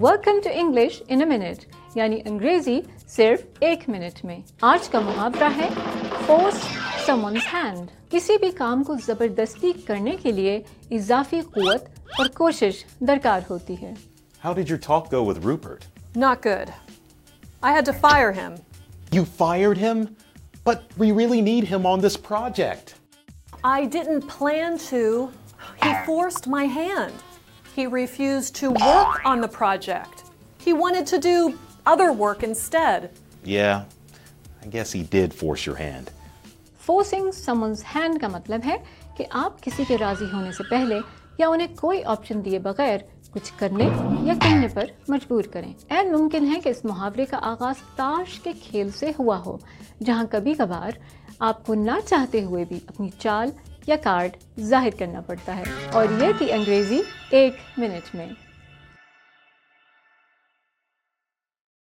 Welcome to English in a minute یعنی انگریزی صرف ایک منٹ میں آج کا محاورہ ہے فورس سمنز ہینڈ کسی بھی کام کو زبردستی کرنے کے لیے اضافی قوت اور کوشش درکار ہوتی ہے How did your talk go with Rupert? Not good. I had to fire him. You fired him? But we really need him on this project. I didn't plan to. He forced my hand. He refused to work on the project. He wanted to do other work instead. Yeah, I guess he did force your hand. Forcing someone's hand کا مطلب ہے کہ آپ کسی کے راضی ہونے سے پہلے یا انہیں کوئی آپشن دیے بغیر کچھ کرنے یا کہنے پر مجبور کریں این ممکن ہے کہ اس محاورے کا آغاز تاش کے کھیل سے ہوا ہو جہاں کبھی کبھار آپ کو نہ چاہتے ہوئے بھی اپنی چال یا کارڈ ظاہر کرنا پڑتا ہے اور یہ تھی انگریزی ایک منٹ میں۔